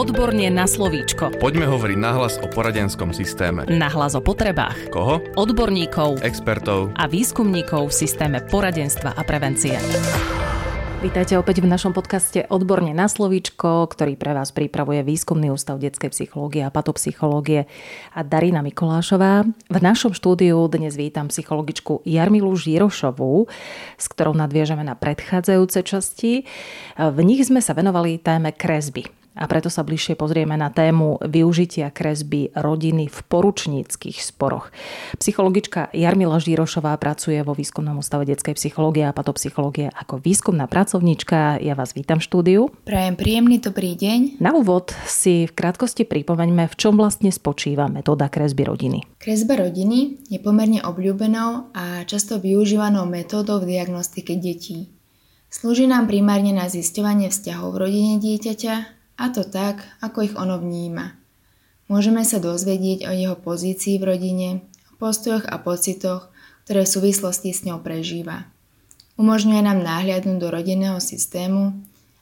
Odborne na slovíčko. Poďme hovoriť nahlas o poradenskom systéme. Nahlas o potrebách. Koho? Odborníkov Expertov. a výskumníkov v systéme poradenstva a prevencie. Vítajte opäť v našom podcaste Odborne na slovíčko, ktorý pre vás pripravuje Výskumný ústav detskej psychológie a patopsychológie a Darina Mikolášová. V našom štúdiu dnes vítam psychologičku Jarmilu Žírošovú, s ktorou nadviežeme na predchádzajúce časti. V nich sme sa venovali téme kresby a preto sa bližšie pozrieme na tému využitia kresby rodiny v poručníckých sporoch. Psychologička Jarmila Žírošová pracuje vo Výskumnom ústave detskej psychológie a patopsychológie ako výskumná pracovníčka. Ja vás vítam v štúdiu. Prajem príjemný dobrý deň. Na úvod si v krátkosti pripomeňme, v čom vlastne spočíva metóda kresby rodiny. Kresba rodiny je pomerne obľúbenou a často využívanou metódou v diagnostike detí. Slúži nám primárne na zisťovanie vzťahov v rodine dieťaťa a to tak, ako ich ono vníma. Môžeme sa dozvedieť o jeho pozícii v rodine, postojoch a pocitoch, ktoré v súvislosti s ňou prežíva. Umožňuje nám náhľadnúť do rodinného systému,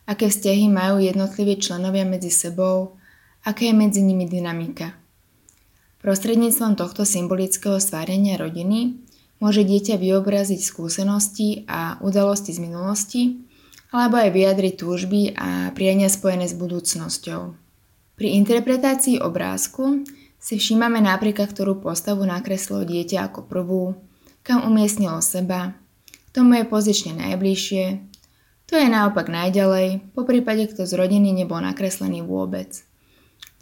aké vzťahy majú jednotliví členovia medzi sebou, aká je medzi nimi dynamika. Prostredníctvom tohto symbolického stvárenia rodiny môže dieťa vyobraziť skúsenosti a udalosti z minulosti, alebo aj vyjadriť túžby a priania spojené s budúcnosťou. Pri interpretácii obrázku si všímame napríklad, ktorú postavu nakreslilo dieťa ako prvú, kam umiestnilo seba, tomu je pozične najbližšie, to je naopak najďalej, po prípade kto z rodiny nebol nakreslený vôbec.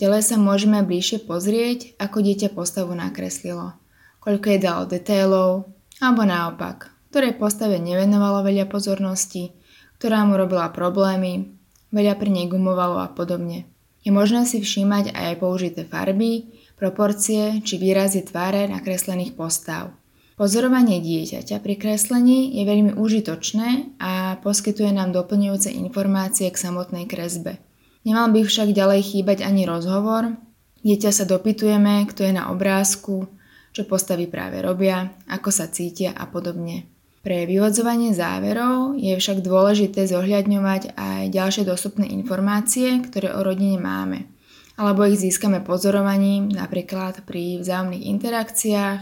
Ďalej sa môžeme bližšie pozrieť, ako dieťa postavu nakreslilo, koľko je dalo detailov, alebo naopak, ktorej postave nevenovalo veľa pozornosti, ktorá mu robila problémy, veľa pri nej gumovalo a podobne. Je možné si všímať aj použité farby, proporcie či výrazy tváre nakreslených postav. Pozorovanie dieťaťa pri kreslení je veľmi užitočné a poskytuje nám doplňujúce informácie k samotnej kresbe. Nemal by však ďalej chýbať ani rozhovor. Dieťa sa dopytujeme, kto je na obrázku, čo postavy práve robia, ako sa cítia a podobne. Pre vyvodzovanie záverov je však dôležité zohľadňovať aj ďalšie dostupné informácie, ktoré o rodine máme, alebo ich získame pozorovaním, napríklad pri vzájomných interakciách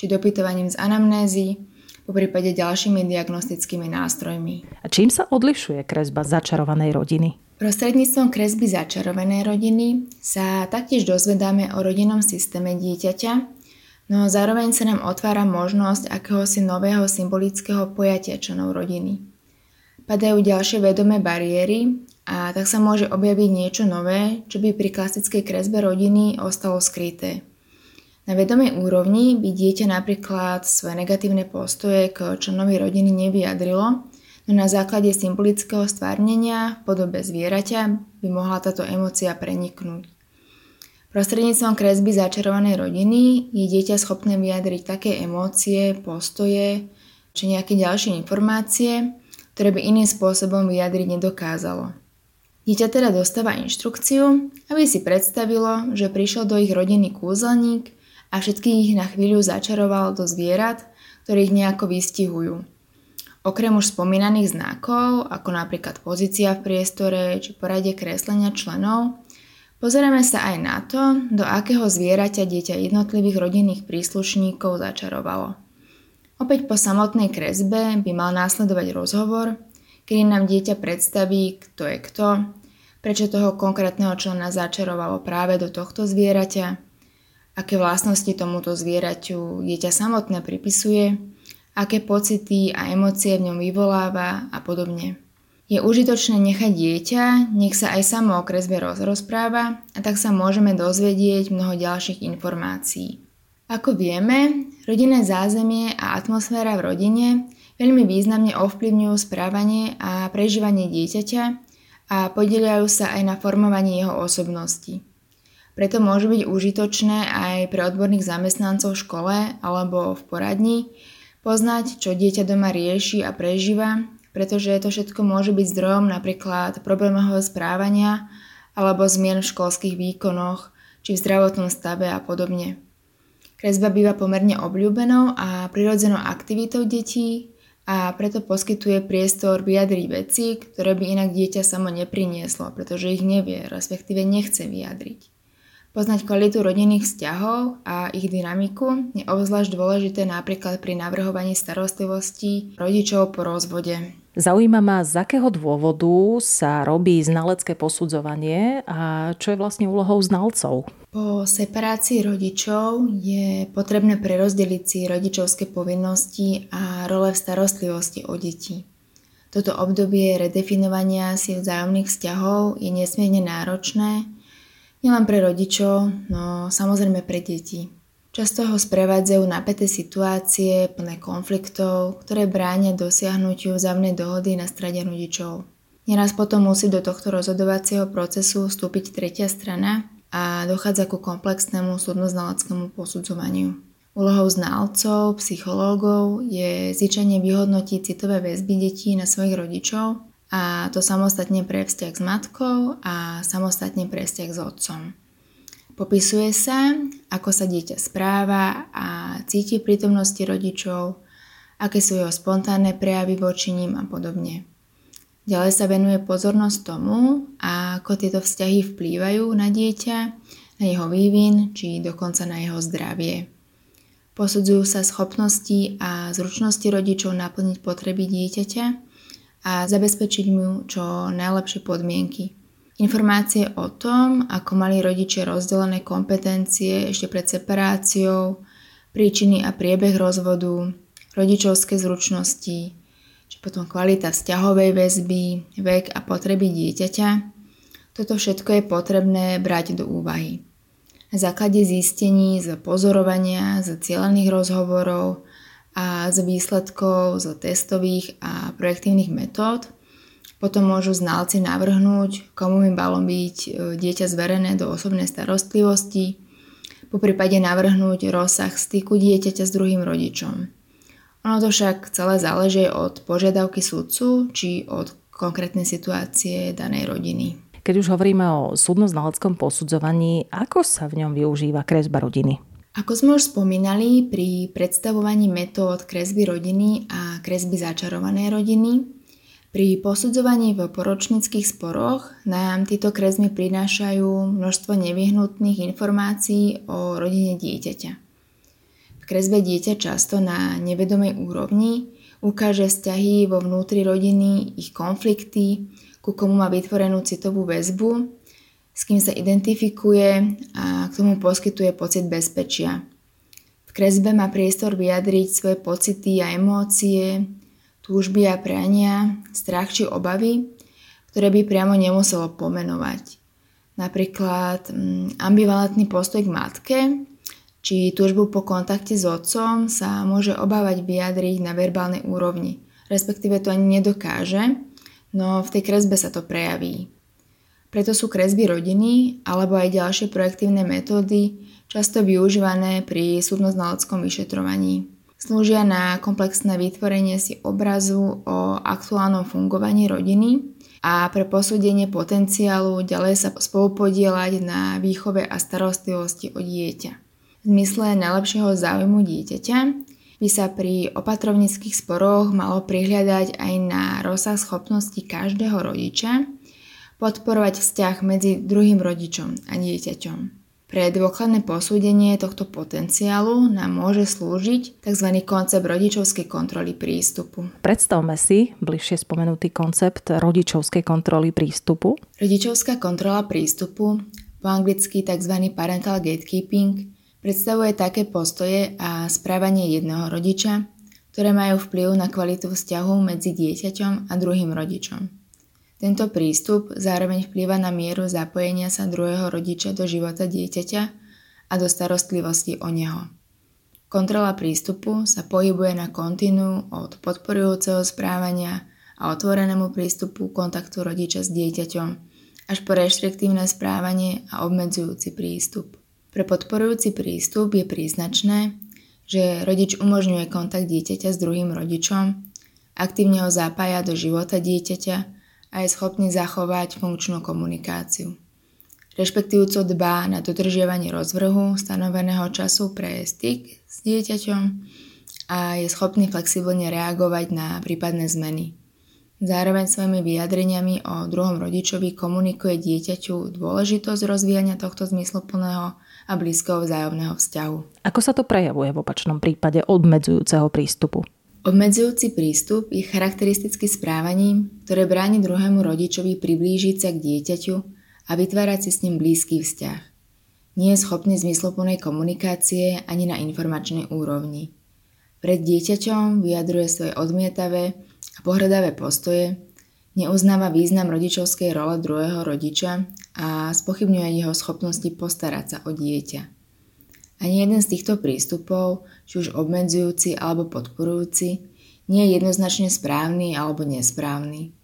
či dopytovaním z anamnézy, po prípade ďalšími diagnostickými nástrojmi. A čím sa odlišuje kresba začarovanej rodiny? Prostredníctvom kresby začarovanej rodiny sa taktiež dozvedáme o rodinnom systéme dieťaťa, no zároveň sa nám otvára možnosť akéhosi nového symbolického pojatia členov rodiny. Padajú ďalšie vedomé bariéry a tak sa môže objaviť niečo nové, čo by pri klasickej kresbe rodiny ostalo skryté. Na vedomej úrovni by dieťa napríklad svoje negatívne postoje k členovi rodiny nevyjadrilo, no na základe symbolického stvárnenia v podobe zvieraťa by mohla táto emócia preniknúť. Prostredníctvom kresby začarovanej rodiny je dieťa schopné vyjadriť také emócie, postoje či nejaké ďalšie informácie, ktoré by iným spôsobom vyjadriť nedokázalo. Dieťa teda dostáva inštrukciu, aby si predstavilo, že prišiel do ich rodiny kúzelník a všetkých ich na chvíľu začaroval do zvierat, ktorých nejako vystihujú. Okrem už spomínaných znakov, ako napríklad pozícia v priestore či poradie kreslenia členov, Pozeráme sa aj na to, do akého zvieraťa dieťa jednotlivých rodinných príslušníkov začarovalo. Opäť po samotnej kresbe by mal následovať rozhovor, kedy nám dieťa predstaví, kto je kto, prečo toho konkrétneho člena začarovalo práve do tohto zvieraťa, aké vlastnosti tomuto zvieraťu dieťa samotné pripisuje, aké pocity a emócie v ňom vyvoláva a podobne. Je užitočné nechať dieťa, nech sa aj samo o kresbe rozpráva a tak sa môžeme dozvedieť mnoho ďalších informácií. Ako vieme, rodinné zázemie a atmosféra v rodine veľmi významne ovplyvňujú správanie a prežívanie dieťaťa a podeliajú sa aj na formovanie jeho osobnosti. Preto môže byť užitočné aj pre odborných zamestnancov v škole alebo v poradni poznať, čo dieťa doma rieši a prežíva pretože to všetko môže byť zdrojom napríklad problémového správania alebo zmien v školských výkonoch či v zdravotnom stave a podobne. Kresba býva pomerne obľúbenou a prirodzenou aktivitou detí a preto poskytuje priestor vyjadriť veci, ktoré by inak dieťa samo neprinieslo, pretože ich nevie, respektíve nechce vyjadriť. Poznať kvalitu rodinných vzťahov a ich dynamiku je obzvlášť dôležité napríklad pri navrhovaní starostlivosti rodičov po rozvode. Zaujíma ma, z akého dôvodu sa robí znalecké posudzovanie a čo je vlastne úlohou znalcov? Po separácii rodičov je potrebné prerozdeliť si rodičovské povinnosti a role v starostlivosti o deti. Toto obdobie redefinovania si vzájomných vzťahov je nesmierne náročné, nielen pre rodičov, no samozrejme pre deti. Často ho sprevádzajú napäté situácie, plné konfliktov, ktoré bránia dosiahnutiu vzájomnej dohody na strade rodičov. Neraz potom musí do tohto rozhodovacieho procesu vstúpiť tretia strana a dochádza ku komplexnému súdnoznaleckému posudzovaniu. Úlohou znalcov, psychológov je zvyčajne vyhodnotiť citové väzby detí na svojich rodičov a to samostatne pre vzťah s matkou a samostatne pre vzťah s otcom. Popisuje sa, ako sa dieťa správa a cíti prítomnosti rodičov, aké sú jeho spontánne prejavy voči ním a podobne. Ďalej sa venuje pozornosť tomu, ako tieto vzťahy vplývajú na dieťa, na jeho vývin či dokonca na jeho zdravie. Posudzujú sa schopnosti a zručnosti rodičov naplniť potreby dieťaťa a zabezpečiť mu čo najlepšie podmienky – Informácie o tom, ako mali rodičia rozdelené kompetencie ešte pred separáciou, príčiny a priebeh rozvodu, rodičovské zručnosti, či potom kvalita vzťahovej väzby, vek a potreby dieťaťa. Toto všetko je potrebné brať do úvahy. Na základe zistení z pozorovania, z cieľených rozhovorov a z výsledkov z testových a projektívnych metód – potom môžu znalci navrhnúť, komu by malo byť e, dieťa zverené do osobnej starostlivosti, po prípade navrhnúť rozsah styku dieťaťa s druhým rodičom. Ono to však celé záleží od požiadavky sudcu či od konkrétnej situácie danej rodiny. Keď už hovoríme o súdno-znaleckom posudzovaní, ako sa v ňom využíva kresba rodiny? Ako sme už spomínali, pri predstavovaní metód kresby rodiny a kresby začarovanej rodiny pri posudzovaní v poročníckých sporoch nám tieto kresmy prinášajú množstvo nevyhnutných informácií o rodine dieťaťa. V kresbe dieťa často na nevedomej úrovni ukáže vzťahy vo vnútri rodiny, ich konflikty, ku komu má vytvorenú citovú väzbu, s kým sa identifikuje a k tomu poskytuje pocit bezpečia. V kresbe má priestor vyjadriť svoje pocity a emócie, túžby a priania, strach či obavy, ktoré by priamo nemuselo pomenovať. Napríklad mm, ambivalentný postoj k matke či túžbu po kontakte s otcom sa môže obávať vyjadriť na verbálnej úrovni, respektíve to ani nedokáže, no v tej kresbe sa to prejaví. Preto sú kresby rodiny alebo aj ďalšie projektívne metódy často využívané pri súdnoznaleckom vyšetrovaní. Slúžia na komplexné vytvorenie si obrazu o aktuálnom fungovaní rodiny a pre posúdenie potenciálu ďalej sa spolupodielať na výchove a starostlivosti o dieťa. V zmysle najlepšieho záujmu dieťaťa by sa pri opatrovnických sporoch malo prihľadať aj na rozsah schopností každého rodiča podporovať vzťah medzi druhým rodičom a dieťaťom. Pre dôkladné posúdenie tohto potenciálu nám môže slúžiť tzv. koncept rodičovskej kontroly prístupu. Predstavme si bližšie spomenutý koncept rodičovskej kontroly prístupu. Rodičovská kontrola prístupu, po anglicky tzv. parental gatekeeping, predstavuje také postoje a správanie jedného rodiča, ktoré majú vplyv na kvalitu vzťahu medzi dieťaťom a druhým rodičom. Tento prístup zároveň vplýva na mieru zapojenia sa druhého rodiča do života dieťaťa a do starostlivosti o neho. Kontrola prístupu sa pohybuje na kontinu od podporujúceho správania a otvorenému prístupu kontaktu rodiča s dieťaťom až po reštriktívne správanie a obmedzujúci prístup. Pre podporujúci prístup je príznačné, že rodič umožňuje kontakt dieťaťa s druhým rodičom, aktívne ho zapája do života dieťaťa a je schopný zachovať funkčnú komunikáciu. Rešpektujúco dbá na dodržiavanie rozvrhu stanoveného času pre styk s dieťaťom a je schopný flexibilne reagovať na prípadné zmeny. Zároveň svojimi vyjadreniami o druhom rodičovi komunikuje dieťaťu dôležitosť rozvíjania tohto zmysloplného a blízkeho vzájomného vzťahu. Ako sa to prejavuje v opačnom prípade obmedzujúceho prístupu? Obmedzujúci prístup je charakteristický správaním, ktoré bráni druhému rodičovi priblížiť sa k dieťaťu a vytvárať si s ním blízky vzťah. Nie je schopný zmysloplnej komunikácie ani na informačnej úrovni. Pred dieťaťom vyjadruje svoje odmietavé a pohrdavé postoje, neuznáva význam rodičovskej role druhého rodiča a spochybňuje jeho schopnosti postarať sa o dieťa. Ani jeden z týchto prístupov, či už obmedzujúci alebo podporujúci, nie je jednoznačne správny alebo nesprávny.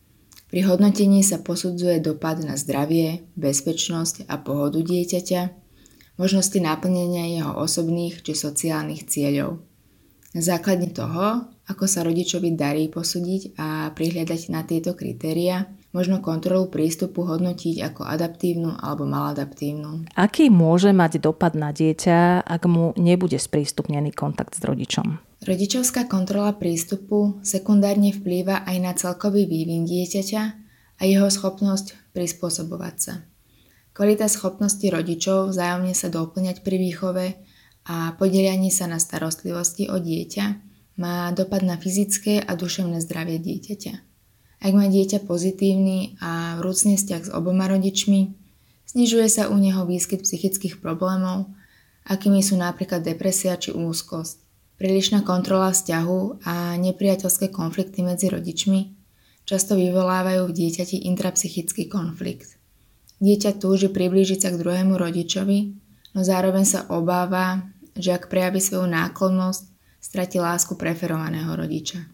Pri hodnotení sa posudzuje dopad na zdravie, bezpečnosť a pohodu dieťaťa, možnosti naplnenia jeho osobných či sociálnych cieľov. Na základe toho, ako sa rodičovi darí posúdiť a prihľadať na tieto kritéria, možno kontrolu prístupu hodnotiť ako adaptívnu alebo maladaptívnu. Aký môže mať dopad na dieťa, ak mu nebude sprístupnený kontakt s rodičom? Rodičovská kontrola prístupu sekundárne vplýva aj na celkový vývin dieťaťa a jeho schopnosť prispôsobovať sa. Kvalita schopnosti rodičov vzájomne sa doplňať pri výchove a podelianie sa na starostlivosti o dieťa má dopad na fyzické a duševné zdravie dieťaťa. Ak má dieťa pozitívny a vrúcný vzťah s oboma rodičmi, znižuje sa u neho výskyt psychických problémov, akými sú napríklad depresia či úzkosť. Prílišná kontrola vzťahu a nepriateľské konflikty medzi rodičmi často vyvolávajú v dieťati intrapsychický konflikt. Dieťa túži priblížiť sa k druhému rodičovi, no zároveň sa obáva, že ak prejaví svoju náklonnosť, stratí lásku preferovaného rodiča.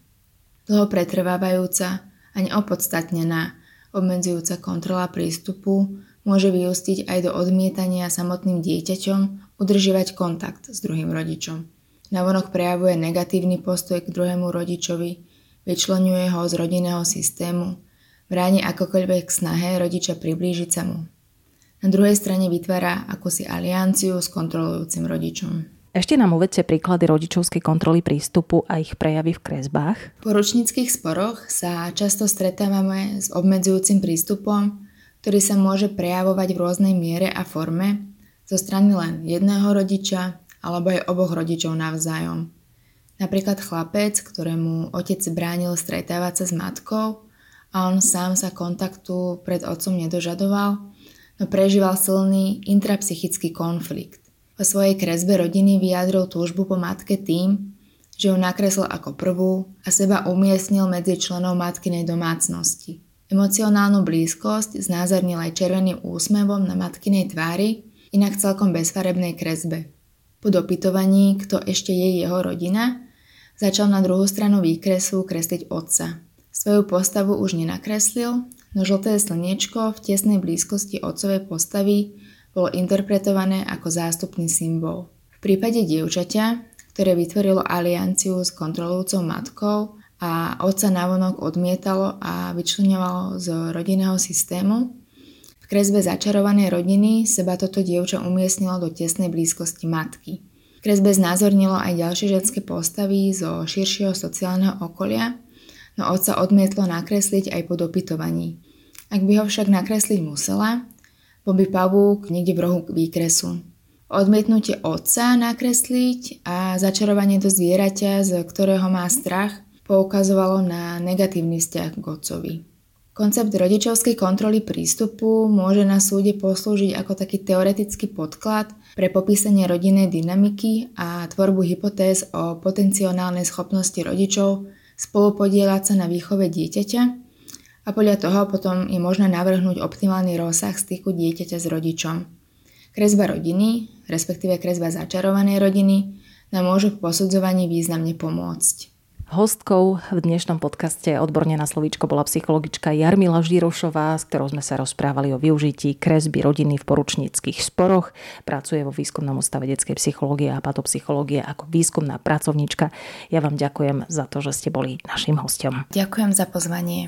Dlho pretrvávajúca a neopodstatnená obmedzujúca kontrola prístupu môže vyústiť aj do odmietania samotným dieťaťom udržiavať kontakt s druhým rodičom. Navonok prejavuje negatívny postoj k druhému rodičovi, vyčlenuje ho z rodinného systému, bráni akokoľvek snahe rodiča priblížiť sa mu. Na druhej strane vytvára akúsi alianciu s kontrolujúcim rodičom. Ešte nám uvedte príklady rodičovskej kontroly prístupu a ich prejavy v kresbách. Po ročníckých sporoch sa často stretávame s obmedzujúcim prístupom, ktorý sa môže prejavovať v rôznej miere a forme zo strany len jedného rodiča alebo aj oboch rodičov navzájom. Napríklad chlapec, ktorému otec bránil stretávať sa s matkou a on sám sa kontaktu pred otcom nedožadoval, no prežíval silný intrapsychický konflikt. Po svojej kresbe rodiny vyjadril túžbu po matke tým, že ju nakreslil ako prvú a seba umiestnil medzi členov matkinej domácnosti. Emocionálnu blízkosť znázornil aj červeným úsmevom na matkinej tvári, inak celkom bezfarebnej kresbe. Po dopytovaní, kto ešte je jeho rodina, začal na druhú stranu výkresu kresliť otca. Svoju postavu už nenakreslil, no žlté slniečko v tesnej blízkosti otcovej postavy bolo interpretované ako zástupný symbol. V prípade dievčaťa, ktoré vytvorilo alianciu s kontrolujúcou matkou a otca navonok odmietalo a vyčlenovalo z rodinného systému, v kresbe začarovanej rodiny seba toto dievča umiestnilo do tesnej blízkosti matky. Kresbe znázornilo aj ďalšie ženské postavy zo širšieho sociálneho okolia, no otca odmietlo nakresliť aj po dopytovaní. Ak by ho však nakresliť musela, bol by pavúk niekde v rohu výkresu. Odmietnutie otca nakresliť a začarovanie do zvieraťa, z ktorého má strach, poukazovalo na negatívny vzťah k otcovi. Koncept rodičovskej kontroly prístupu môže na súde poslúžiť ako taký teoretický podklad pre popísanie rodinnej dynamiky a tvorbu hypotéz o potenciálnej schopnosti rodičov spolupodielať sa na výchove dieťaťa a podľa toho potom je možné navrhnúť optimálny rozsah styku dieťaťa s rodičom. Kresba rodiny, respektíve kresba začarovanej rodiny, nám môžu v posudzovaní významne pomôcť. Hostkou v dnešnom podcaste Odborne na slovíčko bola psychologička Jarmila Žírošová, s ktorou sme sa rozprávali o využití kresby rodiny v poručníckých sporoch. Pracuje vo výskumnom ústave detskej psychológie a patopsychológie ako výskumná pracovníčka. Ja vám ďakujem za to, že ste boli našim hostom. Ďakujem za pozvanie.